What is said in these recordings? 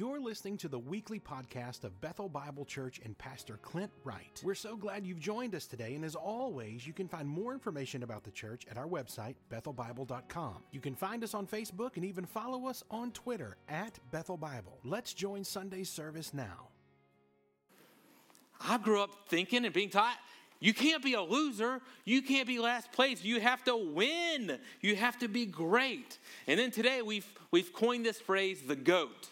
You're listening to the weekly podcast of Bethel Bible Church and Pastor Clint Wright. We're so glad you've joined us today, and as always, you can find more information about the church at our website, bethelbible.com. You can find us on Facebook and even follow us on Twitter at Bethel Bible. Let's join Sunday's service now. I grew up thinking and being taught you can't be a loser. You can't be last place. You have to win. You have to be great. And then today we've, we've coined this phrase, the GOAT,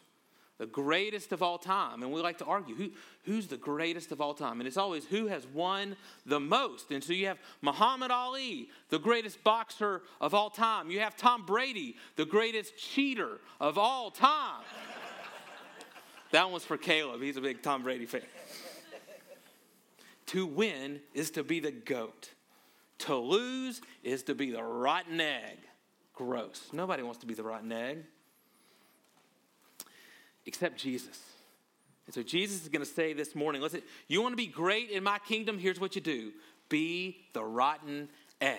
the greatest of all time. And we like to argue who, who's the greatest of all time. And it's always who has won the most. And so you have Muhammad Ali, the greatest boxer of all time. You have Tom Brady, the greatest cheater of all time. that one's for Caleb. He's a big Tom Brady fan. To win is to be the goat. To lose is to be the rotten egg. Gross. Nobody wants to be the rotten egg except Jesus. And so Jesus is going to say this morning listen, you want to be great in my kingdom? Here's what you do be the rotten egg.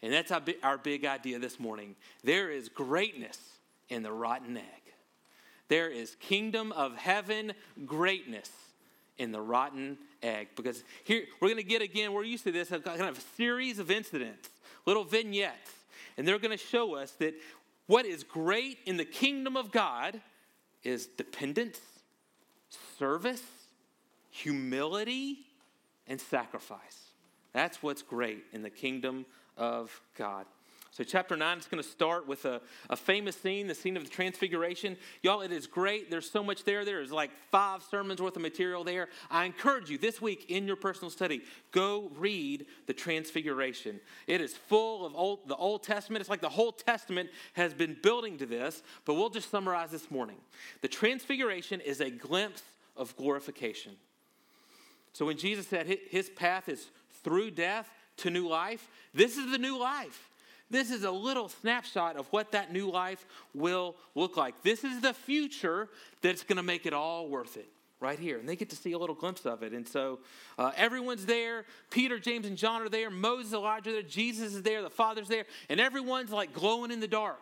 And that's our big, our big idea this morning. There is greatness in the rotten egg. There is kingdom of heaven greatness in the rotten egg. Because here, we're going to get again, we're used to this, kind of a series of incidents, little vignettes. And they're going to show us that what is great in the kingdom of God is dependence, service, humility, and sacrifice. That's what's great in the kingdom of God. So, chapter 9 is going to start with a, a famous scene, the scene of the transfiguration. Y'all, it is great. There's so much there. There's like five sermons worth of material there. I encourage you this week in your personal study, go read the transfiguration. It is full of old, the Old Testament. It's like the whole Testament has been building to this, but we'll just summarize this morning. The transfiguration is a glimpse of glorification. So, when Jesus said his path is through death to new life, this is the new life. This is a little snapshot of what that new life will look like. This is the future that's going to make it all worth it right here. And they get to see a little glimpse of it. And so uh, everyone's there. Peter, James, and John are there. Moses, Elijah there. Jesus is there. The Father's there. And everyone's like glowing in the dark.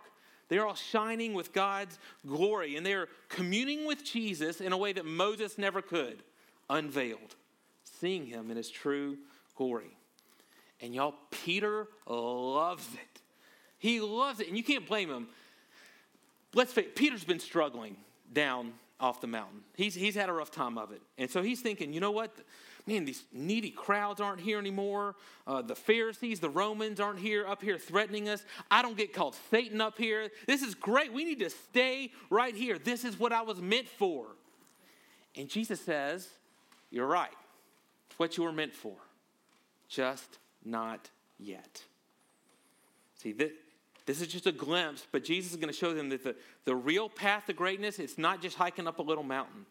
They're all shining with God's glory. And they're communing with Jesus in a way that Moses never could, unveiled, seeing him in his true glory. And y'all, Peter loves it. He loves it, and you can't blame him. Let's face Peter's been struggling down off the mountain. He's, he's had a rough time of it. And so he's thinking, you know what? Man, these needy crowds aren't here anymore. Uh, the Pharisees, the Romans aren't here up here threatening us. I don't get called Satan up here. This is great. We need to stay right here. This is what I was meant for. And Jesus says, You're right. It's what you were meant for. Just not yet. See, this, this is just a glimpse, but Jesus is going to show them that the, the real path to greatness, it's not just hiking up a little mountain.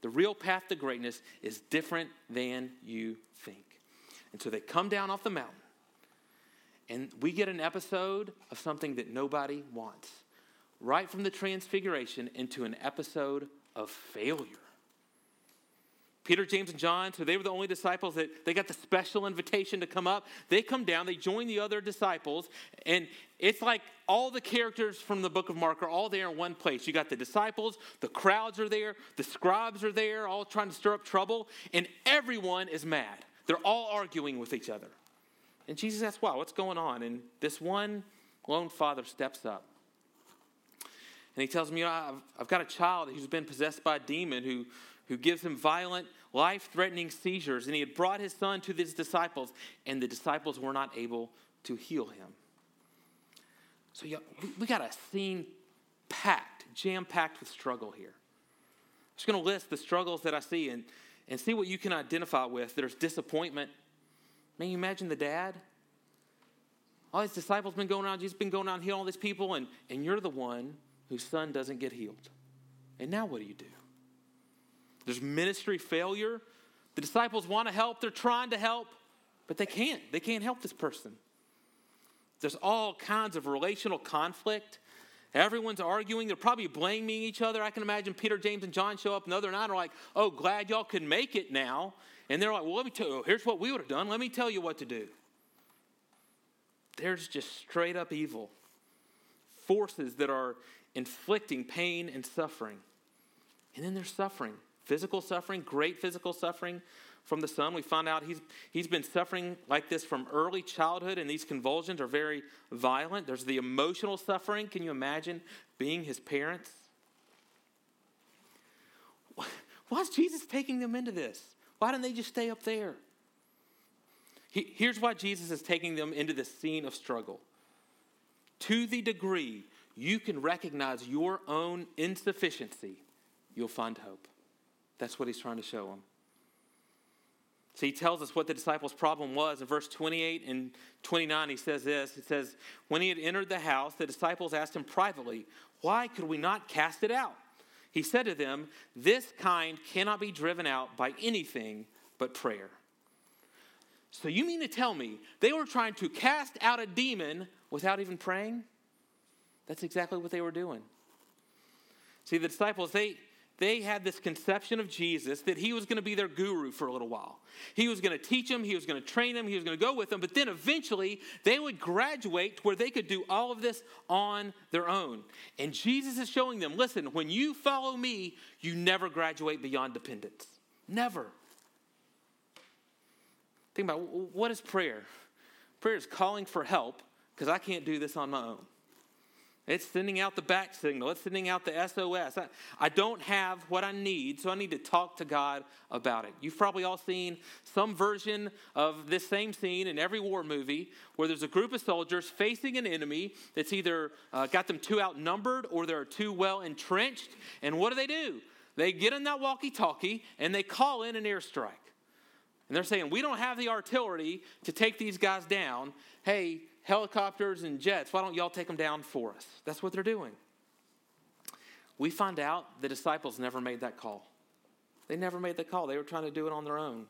The real path to greatness is different than you think. And so they come down off the mountain, and we get an episode of something that nobody wants. Right from the transfiguration into an episode of failure. Peter, James, and John, so they were the only disciples that they got the special invitation to come up. They come down, they join the other disciples, and it's like all the characters from the book of Mark are all there in one place. You got the disciples, the crowds are there, the scribes are there, all trying to stir up trouble, and everyone is mad. They're all arguing with each other. And Jesus asks, Wow, what's going on? And this one lone father steps up. And he tells me, you know, I've, I've got a child who's been possessed by a demon who, who gives him violent life threatening seizures, and he had brought his son to his disciples, and the disciples were not able to heal him. So we got a scene packed, jam packed with struggle here. I'm just going to list the struggles that I see and, and see what you can identify with. There's disappointment. Man, you imagine the dad? All his disciples been going around, Jesus been going around healing all these people, and, and you're the one whose son doesn't get healed. And now what do you do? There's ministry failure. The disciples want to help, they're trying to help, but they can't. They can't help this person. There's all kinds of relational conflict. Everyone's arguing. They're probably blaming each other. I can imagine Peter, James, and John show up another night and are like, oh, glad y'all can make it now. And they're like, well, let me tell you, here's what we would have done. Let me tell you what to do. There's just straight up evil. Forces that are inflicting pain and suffering. And then there's suffering physical suffering, great physical suffering from the son. We find out he's, he's been suffering like this from early childhood, and these convulsions are very violent. There's the emotional suffering. Can you imagine being his parents? Why is Jesus taking them into this? Why didn't they just stay up there? He, here's why Jesus is taking them into this scene of struggle. To the degree you can recognize your own insufficiency, you'll find hope. That's what he's trying to show them. So he tells us what the disciples' problem was. In verse 28 and 29, he says this He says, When he had entered the house, the disciples asked him privately, Why could we not cast it out? He said to them, This kind cannot be driven out by anything but prayer. So you mean to tell me they were trying to cast out a demon without even praying? That's exactly what they were doing. See, the disciples, they, they had this conception of Jesus that he was going to be their guru for a little while. He was going to teach them, he was going to train them, he was going to go with them, but then eventually they would graduate to where they could do all of this on their own. And Jesus is showing them listen, when you follow me, you never graduate beyond dependence. Never. Think about what is prayer? Prayer is calling for help because I can't do this on my own. It's sending out the bat signal. It's sending out the SOS. I, I, don't have what I need, so I need to talk to God about it. You've probably all seen some version of this same scene in every war movie where there's a group of soldiers facing an enemy that's either uh, got them too outnumbered or they're too well entrenched. And what do they do? They get in that walkie talkie and they call in an airstrike. And they're saying, We don't have the artillery to take these guys down. Hey, helicopters and jets. Why don't y'all take them down for us? That's what they're doing. We find out the disciples never made that call. They never made the call. They were trying to do it on their own.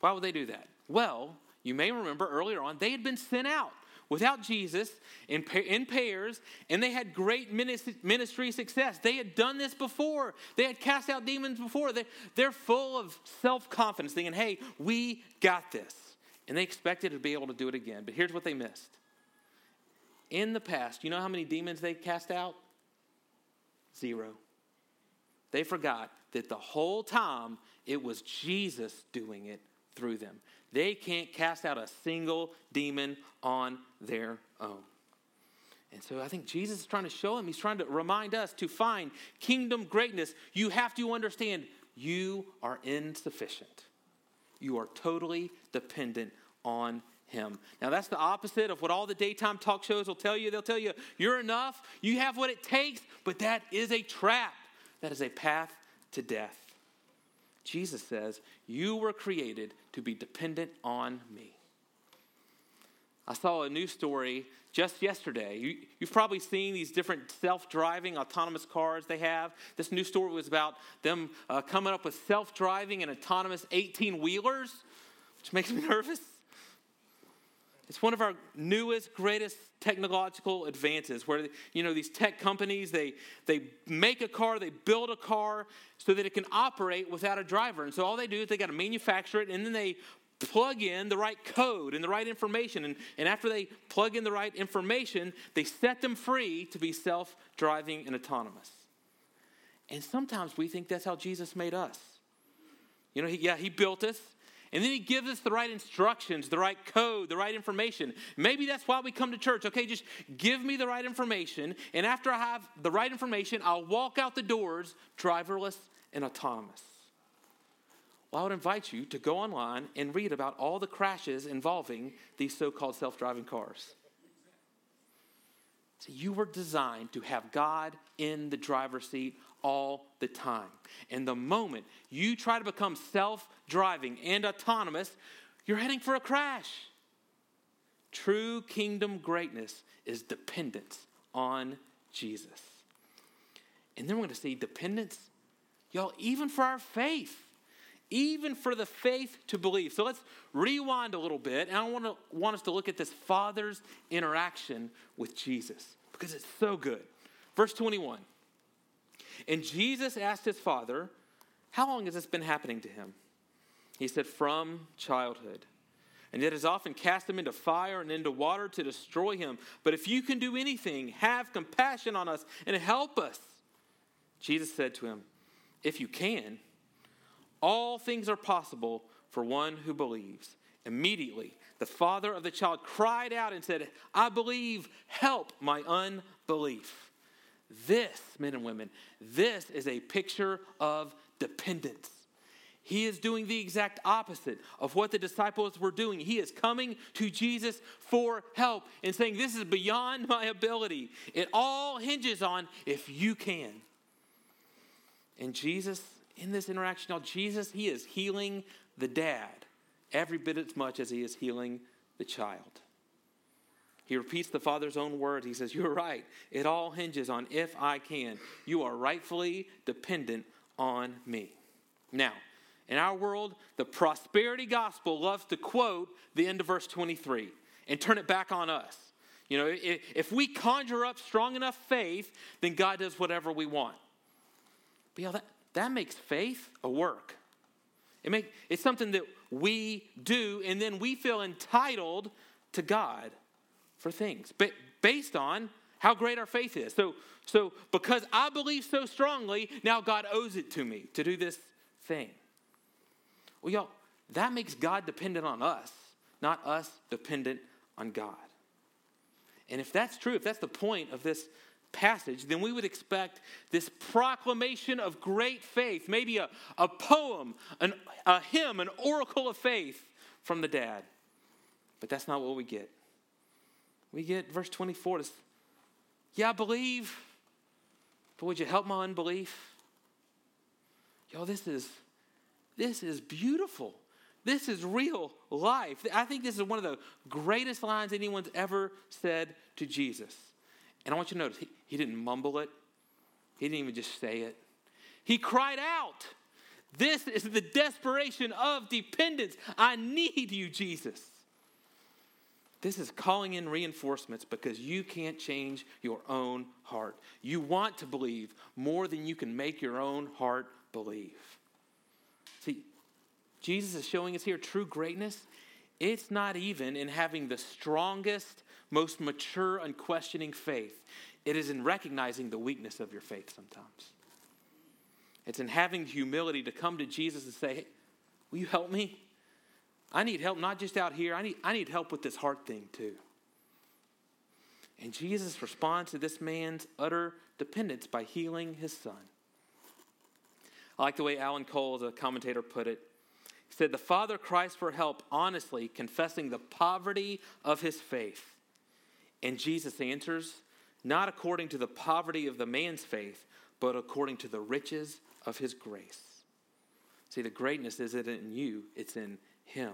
Why would they do that? Well, you may remember earlier on, they had been sent out without Jesus in, in pairs, and they had great ministry success. They had done this before, they had cast out demons before. They, they're full of self confidence, thinking, hey, we got this. And they expected to be able to do it again. But here's what they missed. In the past, you know how many demons they cast out? Zero. They forgot that the whole time it was Jesus doing it through them. They can't cast out a single demon on their own. And so I think Jesus is trying to show him, he's trying to remind us to find kingdom greatness. You have to understand you are insufficient. You are totally dependent on him. Now, that's the opposite of what all the daytime talk shows will tell you. They'll tell you, you're enough, you have what it takes, but that is a trap. That is a path to death. Jesus says, You were created to be dependent on me. I saw a news story just yesterday. You, have probably seen these different self driving autonomous cars they have. This news story was about them uh, coming up with self driving and autonomous 18 wheelers, which makes me nervous. It's one of our newest, greatest technological advances where, you know, these tech companies, they, they make a car, they build a car so that it can operate without a driver. And so all they do is they got to manufacture it and then they plug in the right code and the right information. And, and after they plug in the right information, they set them free to be self driving and autonomous. And sometimes we think that's how Jesus made us. You know, he, yeah, he built us. And then he gives us the right instructions, the right code, the right information. Maybe that's why we come to church. Okay, just give me the right information. And after I have the right information, I'll walk out the doors driverless and autonomous. Well, I would invite you to go online and read about all the crashes involving these so called self driving cars. So you were designed to have God in the driver's seat all the time. And the moment you try to become self driving and autonomous, you're heading for a crash. True kingdom greatness is dependence on Jesus. And then we're going to see dependence, y'all, even for our faith. Even for the faith to believe. So let's rewind a little bit, and I want, to, want us to look at this Father's interaction with Jesus because it's so good. Verse 21 and Jesus asked his father, How long has this been happening to him? He said, From childhood. And it has often cast him into fire and into water to destroy him. But if you can do anything, have compassion on us and help us. Jesus said to him, If you can, all things are possible for one who believes. Immediately, the father of the child cried out and said, I believe, help my unbelief. This, men and women, this is a picture of dependence. He is doing the exact opposite of what the disciples were doing. He is coming to Jesus for help and saying, This is beyond my ability. It all hinges on if you can. And Jesus, in this interaction, now Jesus, he is healing the dad every bit as much as he is healing the child. He repeats the Father's own words. He says, You're right. It all hinges on if I can. You are rightfully dependent on me. Now, in our world, the prosperity gospel loves to quote the end of verse 23 and turn it back on us. You know, if we conjure up strong enough faith, then God does whatever we want. But yeah, that, that makes faith a work. It make, it's something that we do, and then we feel entitled to God for things but based on how great our faith is. So, so because I believe so strongly, now God owes it to me to do this thing. Well, y'all, that makes God dependent on us, not us dependent on God. And if that's true, if that's the point of this passage, then we would expect this proclamation of great faith, maybe a, a poem, an, a hymn, an oracle of faith from the dad. But that's not what we get. We get verse 24 to, yeah, I believe, but would you help my unbelief? Yo, this is this is beautiful. This is real life. I think this is one of the greatest lines anyone's ever said to Jesus. And I want you to notice, he, he didn't mumble it, he didn't even just say it. He cried out. This is the desperation of dependence. I need you, Jesus. This is calling in reinforcements because you can't change your own heart. You want to believe more than you can make your own heart believe. See, Jesus is showing us here true greatness. It's not even in having the strongest, most mature, unquestioning faith. It is in recognizing the weakness of your faith sometimes. It's in having humility to come to Jesus and say, hey, Will you help me? I need help not just out here, I need, I need help with this heart thing too. And Jesus responds to this man's utter dependence by healing his son. I like the way Alan Cole, the commentator, put it. He said, The father cries for help honestly, confessing the poverty of his faith. And Jesus answers, not according to the poverty of the man's faith, but according to the riches of his grace. See, the greatness isn't in you, it's in him.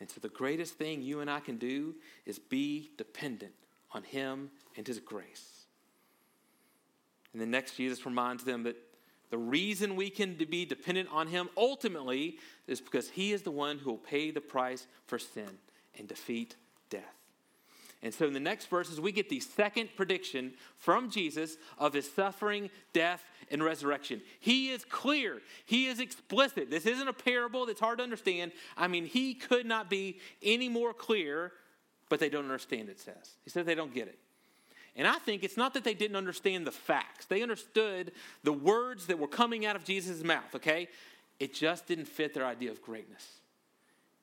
And so the greatest thing you and I can do is be dependent on him and his grace. And then next, Jesus reminds them that the reason we can be dependent on him ultimately is because he is the one who will pay the price for sin and defeat death. And so in the next verses, we get the second prediction from Jesus of his suffering, death, and resurrection. He is clear, he is explicit. This isn't a parable that's hard to understand. I mean, he could not be any more clear, but they don't understand, it says. He says they don't get it. And I think it's not that they didn't understand the facts, they understood the words that were coming out of Jesus' mouth, okay? It just didn't fit their idea of greatness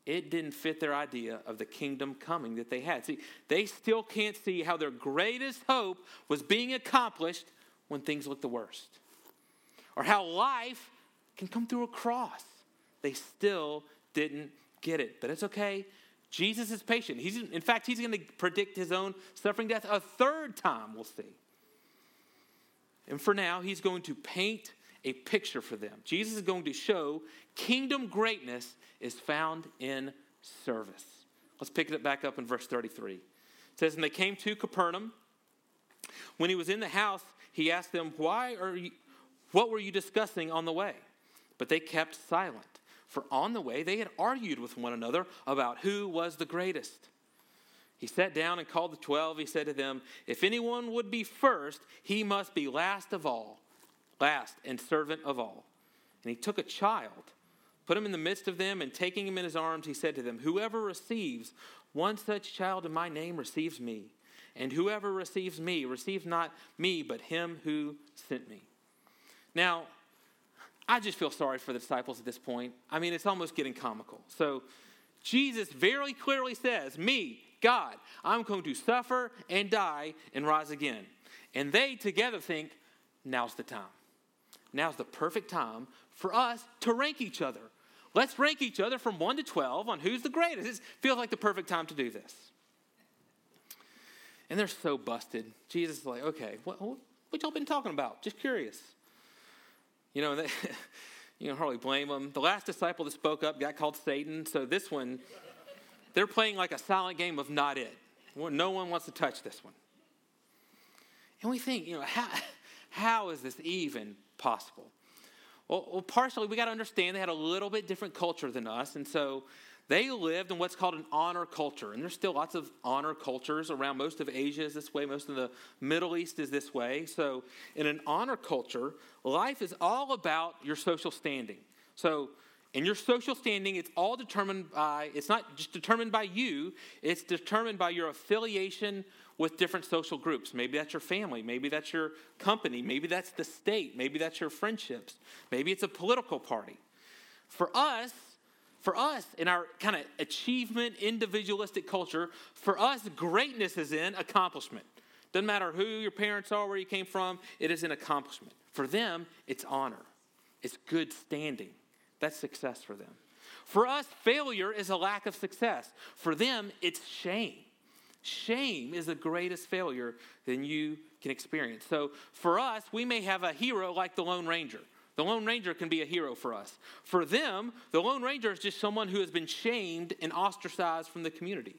it didn't fit their idea of the kingdom coming that they had. See, they still can't see how their greatest hope was being accomplished when things look the worst, or how life can come through a cross. They still didn't get it, but it's okay. Jesus is patient. He's, in fact, he's going to predict his own suffering death a third time, we'll see. And for now, he's going to paint a picture for them. Jesus is going to show kingdom greatness is found in service. Let's pick it back up in verse 33. It says, And they came to Capernaum. When he was in the house, he asked them, Why are you, what were you discussing on the way? But they kept silent. For on the way they had argued with one another about who was the greatest. He sat down and called the twelve. He said to them, If anyone would be first, he must be last of all, last and servant of all. And he took a child put him in the midst of them, and taking him in his arms, he said to them, Whoever receives one such child in my name receives me. And whoever receives me receives not me, but him who sent me. Now, I just feel sorry for the disciples at this point. I mean, it's almost getting comical. So, Jesus very clearly says, Me, God, I'm going to suffer and die and rise again. And they together think, Now's the time. Now's the perfect time for us to rank each other. Let's rank each other from 1 to 12 on who's the greatest. It feels like the perfect time to do this. And they're so busted. Jesus is like, okay, what, what y'all been talking about? Just curious. You know, they, you can hardly blame them. The last disciple that spoke up got called Satan. So this one, they're playing like a silent game of not it. No one wants to touch this one. And we think, you know, how, how is this even possible? Well, well partially, we got to understand they had a little bit different culture than us. And so they lived in what's called an honor culture. And there's still lots of honor cultures around most of Asia is this way, most of the Middle East is this way. So, in an honor culture, life is all about your social standing. So, in your social standing, it's all determined by, it's not just determined by you, it's determined by your affiliation with different social groups. Maybe that's your family, maybe that's your company, maybe that's the state, maybe that's your friendships, maybe it's a political party. For us, for us, in our kind of achievement, individualistic culture, for us, greatness is in accomplishment. Doesn't matter who your parents are, where you came from, it is an accomplishment. For them, it's honor, it's good standing. That's success for them. For us, failure is a lack of success. For them, it's shame. Shame is the greatest failure than you can experience. So for us, we may have a hero like the Lone Ranger. The Lone Ranger can be a hero for us. For them, the Lone Ranger is just someone who has been shamed and ostracized from the community.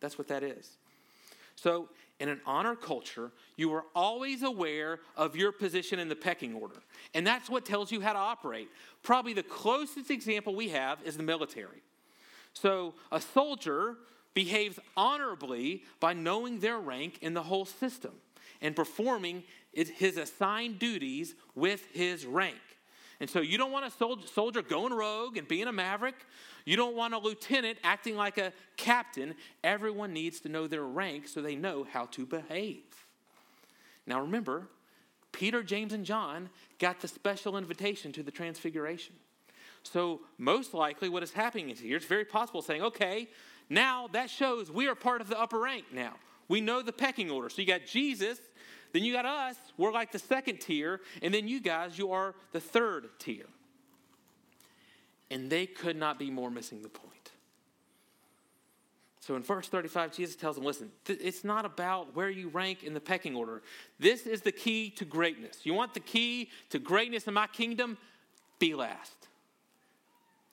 That's what that is. So, in an honor culture, you are always aware of your position in the pecking order. And that's what tells you how to operate. Probably the closest example we have is the military. So, a soldier behaves honorably by knowing their rank in the whole system and performing his assigned duties with his rank. And so you don't want a soldier going rogue and being a maverick. You don't want a lieutenant acting like a captain. Everyone needs to know their rank so they know how to behave. Now remember, Peter, James, and John got the special invitation to the transfiguration. So, most likely, what is happening is here, it's very possible saying, okay, now that shows we are part of the upper rank now. We know the pecking order. So, you got Jesus then you got us, we're like the second tier. And then you guys, you are the third tier. And they could not be more missing the point. So in verse 35, Jesus tells them, listen, th- it's not about where you rank in the pecking order. This is the key to greatness. You want the key to greatness in my kingdom? Be last.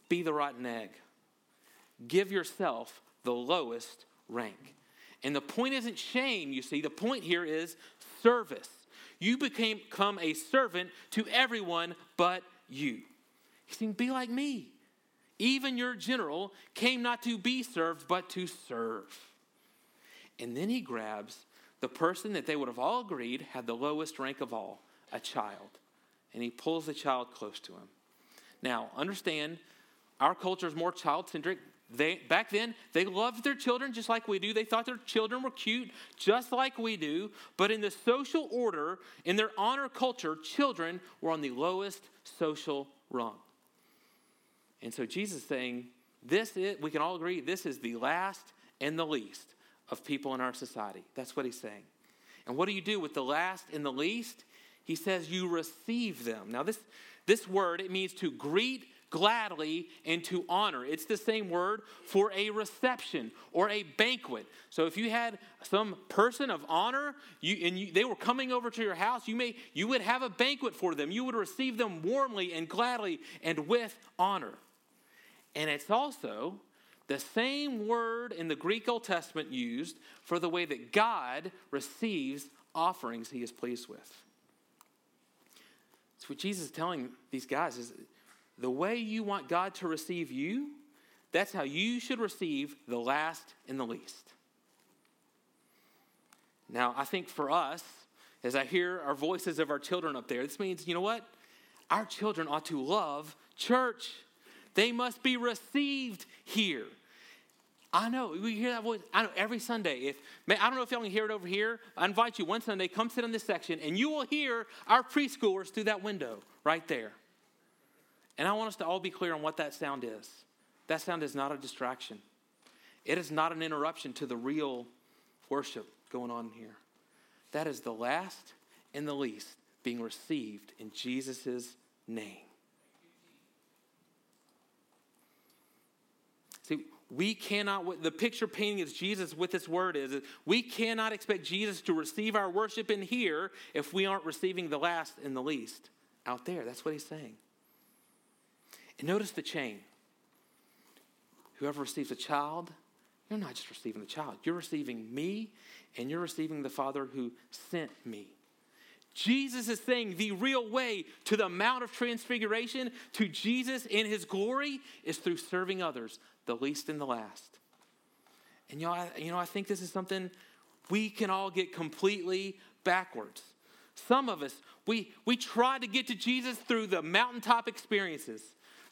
Be the rotten egg. Give yourself the lowest rank. And the point isn't shame, you see. The point here is service. You became, become a servant to everyone but you. He's saying, Be like me. Even your general came not to be served, but to serve. And then he grabs the person that they would have all agreed had the lowest rank of all, a child. And he pulls the child close to him. Now, understand, our culture is more child centric. They, back then, they loved their children just like we do. They thought their children were cute just like we do. But in the social order, in their honor culture, children were on the lowest social rung. And so Jesus is saying, this is, we can all agree, this is the last and the least of people in our society. That's what he's saying. And what do you do with the last and the least? He says you receive them. Now, this, this word, it means to greet gladly and to honor. It's the same word for a reception or a banquet. So if you had some person of honor you, and you, they were coming over to your house, you may you would have a banquet for them. You would receive them warmly and gladly and with honor. And it's also the same word in the Greek Old Testament used for the way that God receives offerings he is pleased with. So what Jesus is telling these guys is the way you want God to receive you, that's how you should receive the last and the least. Now, I think for us, as I hear our voices of our children up there, this means, you know what? Our children ought to love church. They must be received here. I know. We hear that voice. I know every Sunday. If man, I don't know if y'all can hear it over here. I invite you one Sunday, come sit in this section, and you will hear our preschoolers through that window right there. And I want us to all be clear on what that sound is. That sound is not a distraction. It is not an interruption to the real worship going on here. That is the last and the least being received in Jesus' name. See, we cannot, the picture painting is Jesus with this word is, we cannot expect Jesus to receive our worship in here if we aren't receiving the last and the least out there. That's what he's saying. And notice the chain. Whoever receives a child, you're not just receiving the child, you're receiving me and you're receiving the Father who sent me. Jesus is saying the real way to the Mount of Transfiguration, to Jesus in his glory, is through serving others, the least and the last. And you know, I, you know, I think this is something we can all get completely backwards. Some of us, we, we try to get to Jesus through the mountaintop experiences,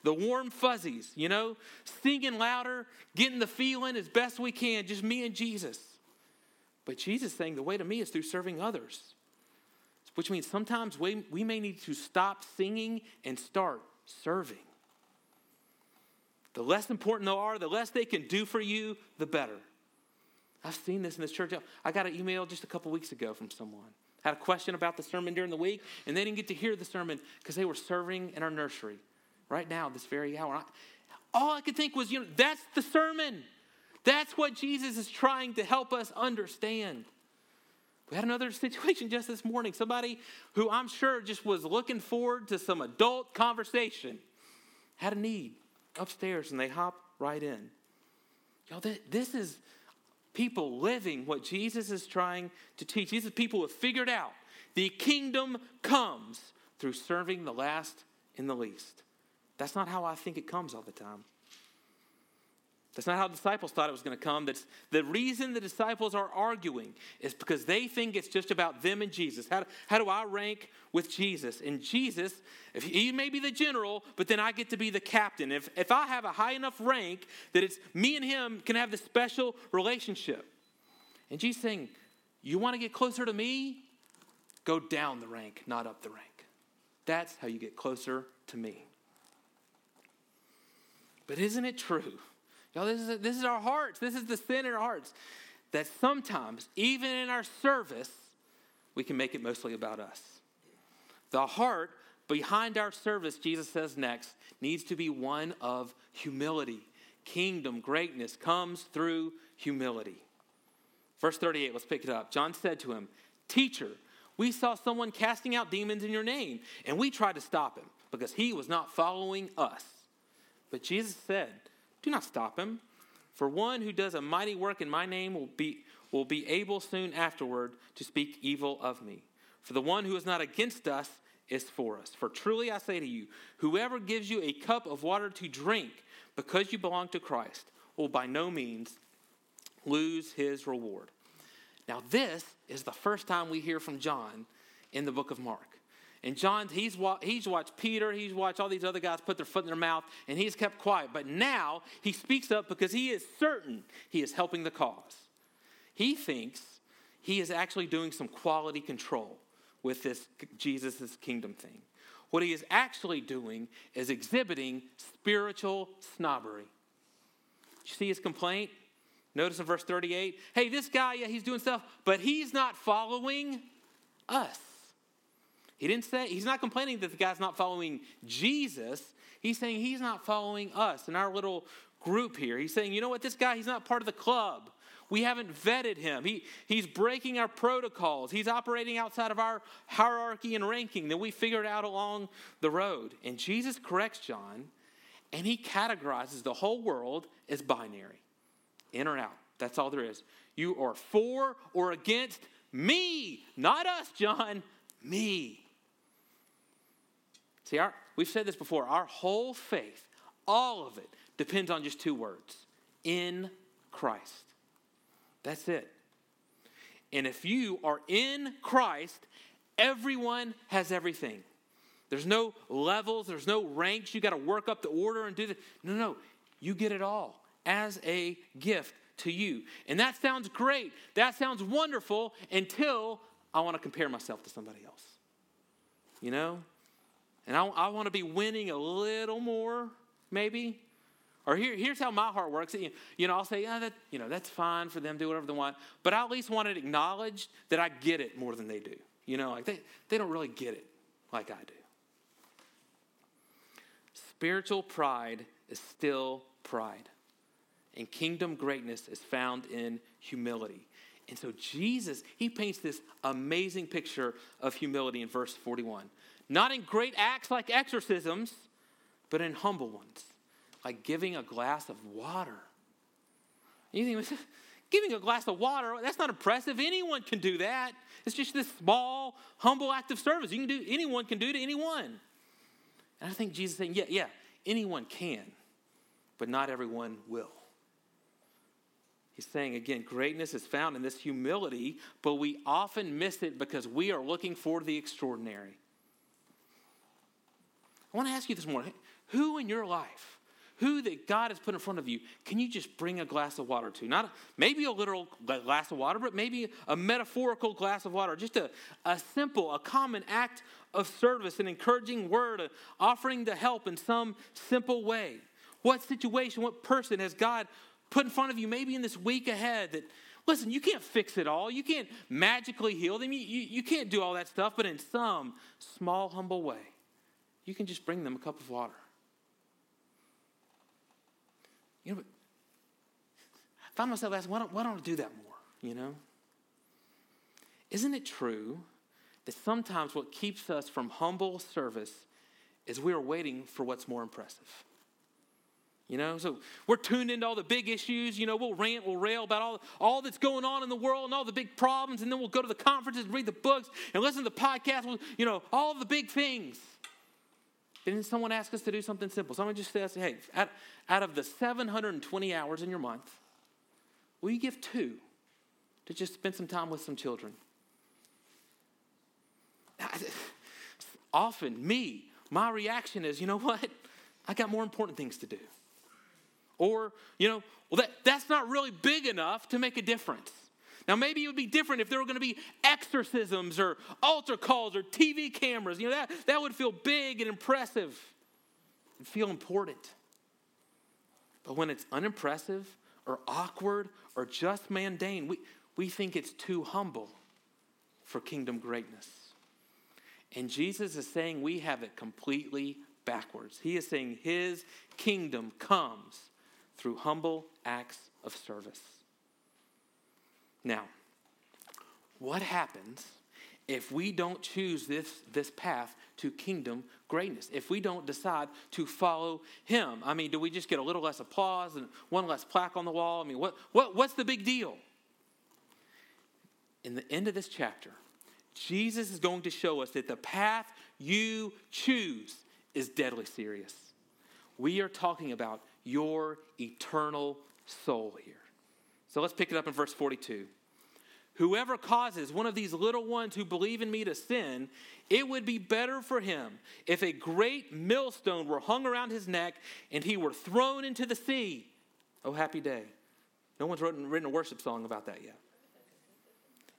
the warm fuzzies, you know, singing louder, getting the feeling as best we can, just me and Jesus. But Jesus saying the way to me is through serving others which means sometimes we, we may need to stop singing and start serving. The less important they are, the less they can do for you, the better. I've seen this in this church. I got an email just a couple weeks ago from someone. Had a question about the sermon during the week, and they didn't get to hear the sermon because they were serving in our nursery right now, this very hour. all I could think was, you know, that's the sermon. That's what Jesus is trying to help us understand. We had another situation just this morning. Somebody who I'm sure just was looking forward to some adult conversation had a need upstairs and they hop right in. Y'all, this is people living what Jesus is trying to teach. These are people who have figured out the kingdom comes through serving the last and the least. That's not how I think it comes all the time. That's not how the disciples thought it was going to come. That's the reason the disciples are arguing is because they think it's just about them and Jesus. How, how do I rank with Jesus? And Jesus, if he may be the general, but then I get to be the captain. If, if I have a high enough rank that it's me and him can have this special relationship. And Jesus saying, You want to get closer to me? Go down the rank, not up the rank. That's how you get closer to me. But isn't it true? Y'all, this is, this is our hearts. This is the sin in our hearts. That sometimes, even in our service, we can make it mostly about us. The heart behind our service, Jesus says next, needs to be one of humility. Kingdom greatness comes through humility. Verse 38, let's pick it up. John said to him, Teacher, we saw someone casting out demons in your name, and we tried to stop him because he was not following us. But Jesus said, do not stop him. For one who does a mighty work in my name will be, will be able soon afterward to speak evil of me. For the one who is not against us is for us. For truly I say to you, whoever gives you a cup of water to drink because you belong to Christ will by no means lose his reward. Now, this is the first time we hear from John in the book of Mark. And John, he's, he's watched Peter, he's watched all these other guys put their foot in their mouth, and he's kept quiet. But now he speaks up because he is certain he is helping the cause. He thinks he is actually doing some quality control with this Jesus' kingdom thing. What he is actually doing is exhibiting spiritual snobbery. You see his complaint? Notice in verse 38 hey, this guy, yeah, he's doing stuff, but he's not following us. He didn't say, he's not complaining that the guy's not following Jesus. He's saying he's not following us in our little group here. He's saying, you know what, this guy, he's not part of the club. We haven't vetted him. He, he's breaking our protocols. He's operating outside of our hierarchy and ranking that we figured out along the road. And Jesus corrects John, and he categorizes the whole world as binary in or out. That's all there is. You are for or against me, not us, John, me. See, our, we've said this before. Our whole faith, all of it, depends on just two words in Christ. That's it. And if you are in Christ, everyone has everything. There's no levels, there's no ranks. You got to work up the order and do the. No, no, you get it all. as a gift to you. And that sounds great. That sounds wonderful until I want to compare myself to somebody else. You know? And I, I want to be winning a little more, maybe. Or here, here's how my heart works. You know, I'll say, yeah, that, you know, that's fine for them, do whatever they want. But I at least want it acknowledged that I get it more than they do. You know, like they, they don't really get it like I do. Spiritual pride is still pride. And kingdom greatness is found in humility. And so Jesus, he paints this amazing picture of humility in verse 41. Not in great acts like exorcisms, but in humble ones, like giving a glass of water. You think, giving a glass of water, that's not impressive. Anyone can do that. It's just this small, humble act of service. You can do, anyone can do to anyone. And I think Jesus is saying, yeah, yeah, anyone can, but not everyone will. He's saying again, greatness is found in this humility, but we often miss it because we are looking for the extraordinary. I want to ask you this morning who in your life, who that God has put in front of you, can you just bring a glass of water to? Not maybe a literal glass of water, but maybe a metaphorical glass of water. Just a, a simple, a common act of service, an encouraging word, offering to help in some simple way. What situation, what person has God put in front of you, maybe in this week ahead, that, listen, you can't fix it all. You can't magically heal them. You, you, you can't do all that stuff, but in some small, humble way, you can just bring them a cup of water. You know, I find myself asking, why don't, why don't I do that more? You know? Isn't it true that sometimes what keeps us from humble service is we are waiting for what's more impressive? You know, so we're tuned into all the big issues. You know, we'll rant, we'll rail about all, all that's going on in the world and all the big problems, and then we'll go to the conferences read the books and listen to the podcasts, you know, all the big things. Then someone asks us to do something simple. Someone just says, hey, out, out of the 720 hours in your month, will you give two to just spend some time with some children? Often, me, my reaction is, you know what? I got more important things to do. Or, you know, well, that, that's not really big enough to make a difference. Now, maybe it would be different if there were going to be exorcisms or altar calls or TV cameras. You know, that, that would feel big and impressive and feel important. But when it's unimpressive or awkward or just mundane, we, we think it's too humble for kingdom greatness. And Jesus is saying we have it completely backwards. He is saying his kingdom comes through humble acts of service. Now, what happens if we don't choose this, this path to kingdom greatness? If we don't decide to follow him? I mean, do we just get a little less applause and one less plaque on the wall? I mean, what, what, what's the big deal? In the end of this chapter, Jesus is going to show us that the path you choose is deadly serious. We are talking about your eternal soul here. So let's pick it up in verse 42. Whoever causes one of these little ones who believe in me to sin, it would be better for him if a great millstone were hung around his neck and he were thrown into the sea. Oh, happy day. No one's written, written a worship song about that yet.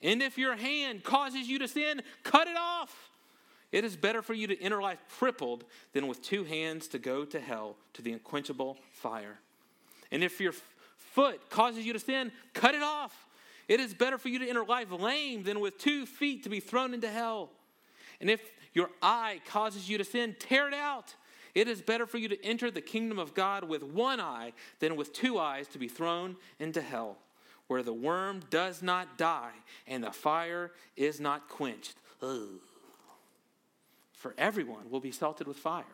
And if your hand causes you to sin, cut it off. It is better for you to enter life crippled than with two hands to go to hell, to the unquenchable fire. And if your foot causes you to sin, cut it off. It is better for you to enter life lame than with two feet to be thrown into hell. And if your eye causes you to sin, tear it out. It is better for you to enter the kingdom of God with one eye than with two eyes to be thrown into hell, where the worm does not die and the fire is not quenched. Ugh for everyone will be salted with fire.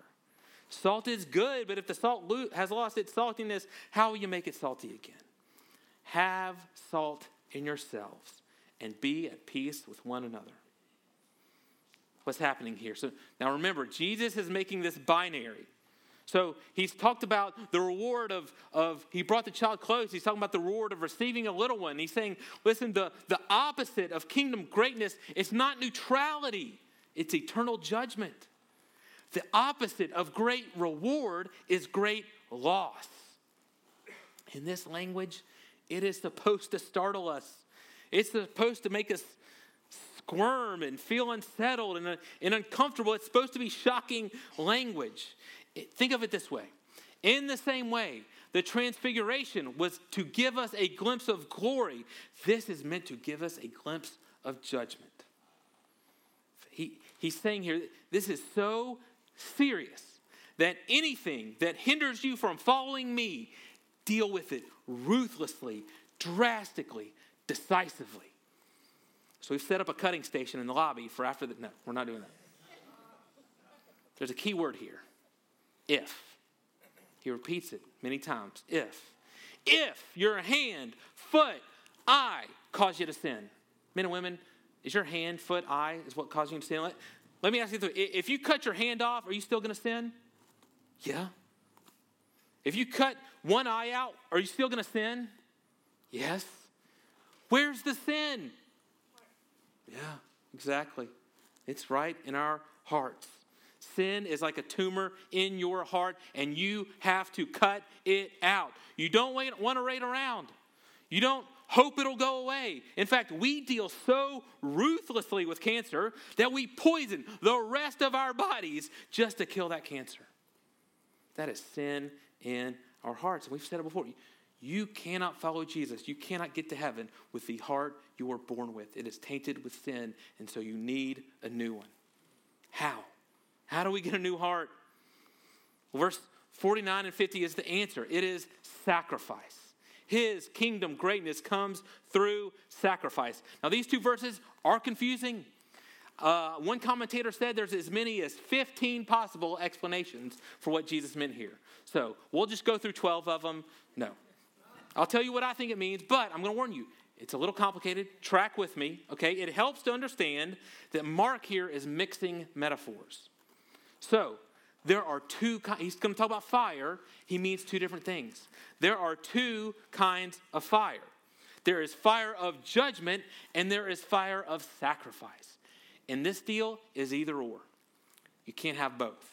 Salt is good, but if the salt has lost its saltiness, how will you make it salty again? Have salt in yourselves and be at peace with one another. What's happening here? So now remember, Jesus is making this binary. So he's talked about the reward of, of he brought the child close. He's talking about the reward of receiving a little one. He's saying, listen, the, the opposite of kingdom greatness is not neutrality it's eternal judgment. The opposite of great reward is great loss. In this language, it is supposed to startle us. It's supposed to make us squirm and feel unsettled and, uh, and uncomfortable. It's supposed to be shocking language. Think of it this way in the same way, the transfiguration was to give us a glimpse of glory. This is meant to give us a glimpse of judgment. He, he's saying here, this is so serious that anything that hinders you from following me, deal with it ruthlessly, drastically, decisively. So we've set up a cutting station in the lobby for after the. No, we're not doing that. There's a key word here if. He repeats it many times. If. If your hand, foot, eye cause you to sin. Men and women, is your hand, foot, eye is what causing you to sin? Let, let me ask you this. If you cut your hand off, are you still going to sin? Yeah. If you cut one eye out, are you still going to sin? Yes. Where's the sin? Yeah, exactly. It's right in our hearts. Sin is like a tumor in your heart, and you have to cut it out. You don't want to wait around. You don't hope it'll go away. In fact, we deal so ruthlessly with cancer that we poison the rest of our bodies just to kill that cancer. That is sin in our hearts. And we've said it before. You cannot follow Jesus. You cannot get to heaven with the heart you were born with. It is tainted with sin, and so you need a new one. How? How do we get a new heart? verse 49 and 50 is the answer it is sacrifice. His kingdom greatness comes through sacrifice. Now, these two verses are confusing. Uh, one commentator said there's as many as 15 possible explanations for what Jesus meant here. So we'll just go through 12 of them. No. I'll tell you what I think it means, but I'm going to warn you. It's a little complicated. Track with me, okay? It helps to understand that Mark here is mixing metaphors. So, there are two, he's going to talk about fire. He means two different things. There are two kinds of fire there is fire of judgment, and there is fire of sacrifice. And this deal is either or. You can't have both.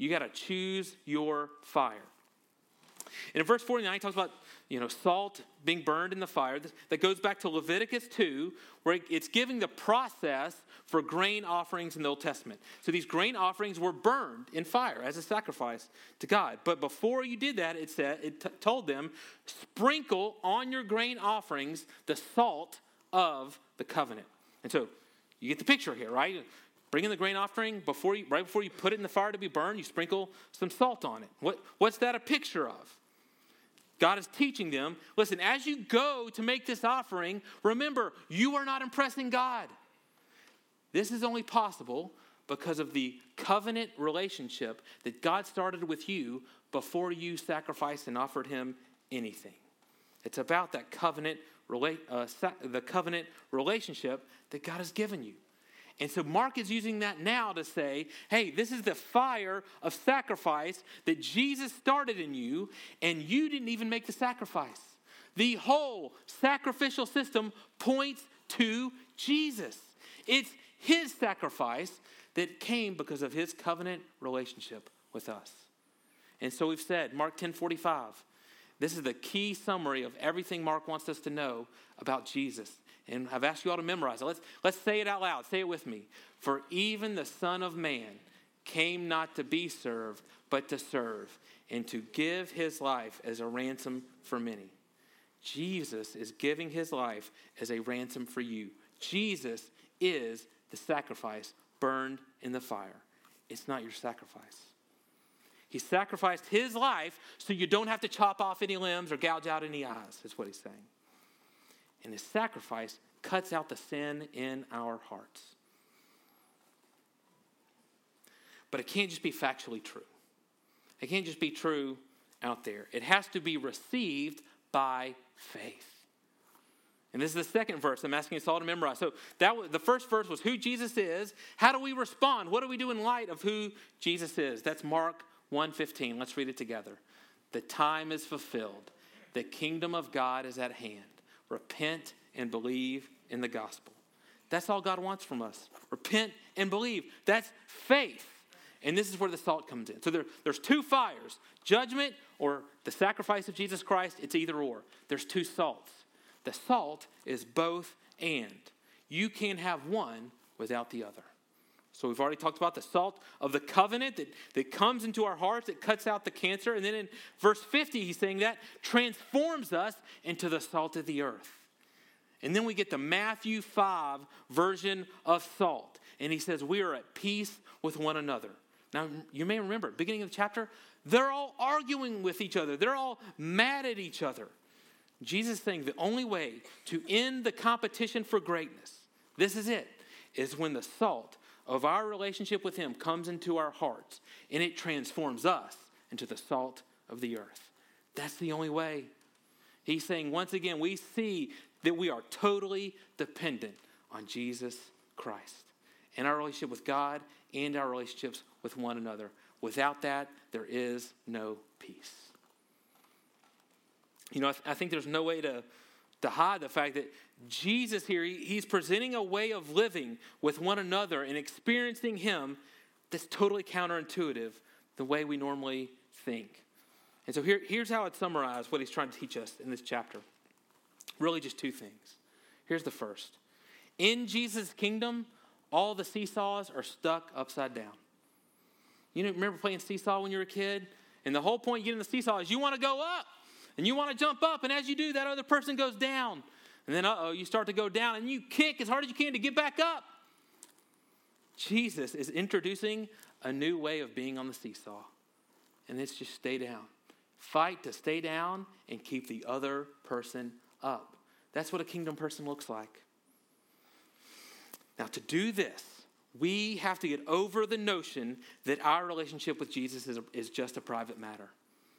You got to choose your fire. And in verse 49, he talks about you know, salt being burned in the fire. That goes back to Leviticus 2, where it's giving the process for grain offerings in the Old Testament. So these grain offerings were burned in fire as a sacrifice to God. But before you did that, it said it t- told them, sprinkle on your grain offerings the salt of the covenant. And so you get the picture here, right? Bring in the grain offering before you, right before you put it in the fire to be burned, you sprinkle some salt on it. What, what's that a picture of? God is teaching them listen, as you go to make this offering, remember, you are not impressing God. This is only possible because of the covenant relationship that God started with you before you sacrificed and offered Him anything. It's about that covenant, uh, the covenant relationship that God has given you. And so Mark is using that now to say, hey, this is the fire of sacrifice that Jesus started in you, and you didn't even make the sacrifice. The whole sacrificial system points to Jesus. It's his sacrifice that came because of his covenant relationship with us. And so we've said, Mark 10 45, this is the key summary of everything Mark wants us to know about Jesus. And I've asked you all to memorize it. Let's, let's say it out loud. Say it with me. For even the Son of Man came not to be served, but to serve, and to give his life as a ransom for many. Jesus is giving his life as a ransom for you. Jesus is the sacrifice burned in the fire. It's not your sacrifice. He sacrificed his life so you don't have to chop off any limbs or gouge out any eyes, is what he's saying. And his sacrifice cuts out the sin in our hearts. But it can't just be factually true. It can't just be true out there. It has to be received by faith. And this is the second verse I'm asking us all to memorize. So that was, the first verse was who Jesus is. How do we respond? What do we do in light of who Jesus is? That's Mark 1:15. Let's read it together. The time is fulfilled. The kingdom of God is at hand repent and believe in the gospel. That's all God wants from us. Repent and believe. That's faith. And this is where the salt comes in. So there, there's two fires judgment or the sacrifice of Jesus Christ. It's either or. There's two salts. The salt is both and. You can't have one without the other. So we've already talked about the salt of the covenant that, that comes into our hearts, it cuts out the cancer. And then in verse 50, he's saying that transforms us into the salt of the earth. And then we get the Matthew 5 version of salt. And he says, We are at peace with one another. Now, you may remember, beginning of the chapter, they're all arguing with each other, they're all mad at each other. Jesus saying the only way to end the competition for greatness, this is it, is when the salt of our relationship with Him comes into our hearts and it transforms us into the salt of the earth. That's the only way. He's saying, once again, we see that we are totally dependent on Jesus Christ in our relationship with God and our relationships with one another. Without that, there is no peace. You know, I, th- I think there's no way to, to hide the fact that Jesus here, he's presenting a way of living with one another and experiencing Him that's totally counterintuitive the way we normally think. And so here, here's how I'd summarize what he's trying to teach us in this chapter. Really, just two things. Here's the first In Jesus' kingdom, all the seesaws are stuck upside down. You know, remember playing seesaw when you were a kid? And the whole point you get in the seesaw is you want to go up and you want to jump up. And as you do, that other person goes down. And then, uh oh, you start to go down and you kick as hard as you can to get back up. Jesus is introducing a new way of being on the seesaw. And it's just stay down. Fight to stay down and keep the other person up. That's what a kingdom person looks like. Now, to do this, we have to get over the notion that our relationship with Jesus is, is just a private matter.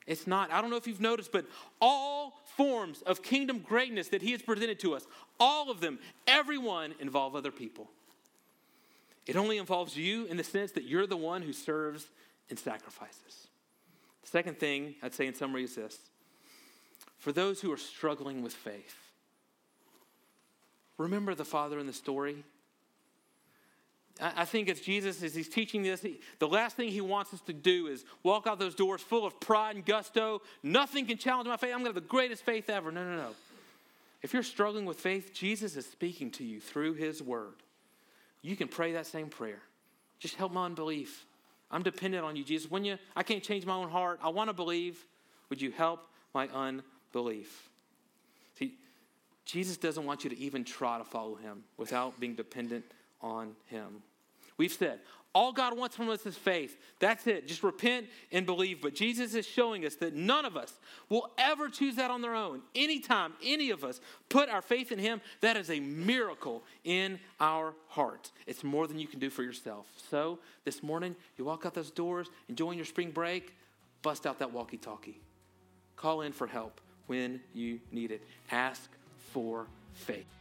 It's not. I don't know if you've noticed, but all forms of kingdom greatness that he has presented to us, all of them, everyone involve other people. It only involves you in the sense that you're the one who serves and sacrifices. The second thing I'd say in summary is this for those who are struggling with faith, remember the father in the story? I think as Jesus, as he's teaching this, he, the last thing he wants us to do is walk out those doors full of pride and gusto. Nothing can challenge my faith. I'm going to have the greatest faith ever. No, no, no. If you're struggling with faith, Jesus is speaking to you through his word. You can pray that same prayer. Just help my unbelief. I'm dependent on you, Jesus. When you, I can't change my own heart. I want to believe. Would you help my unbelief? See, Jesus doesn't want you to even try to follow him without being dependent on him. We've said, all God wants from us is faith. That's it. Just repent and believe. But Jesus is showing us that none of us will ever choose that on their own. Anytime any of us put our faith in Him, that is a miracle in our hearts. It's more than you can do for yourself. So this morning, you walk out those doors, enjoying your spring break, bust out that walkie talkie. Call in for help when you need it. Ask for faith.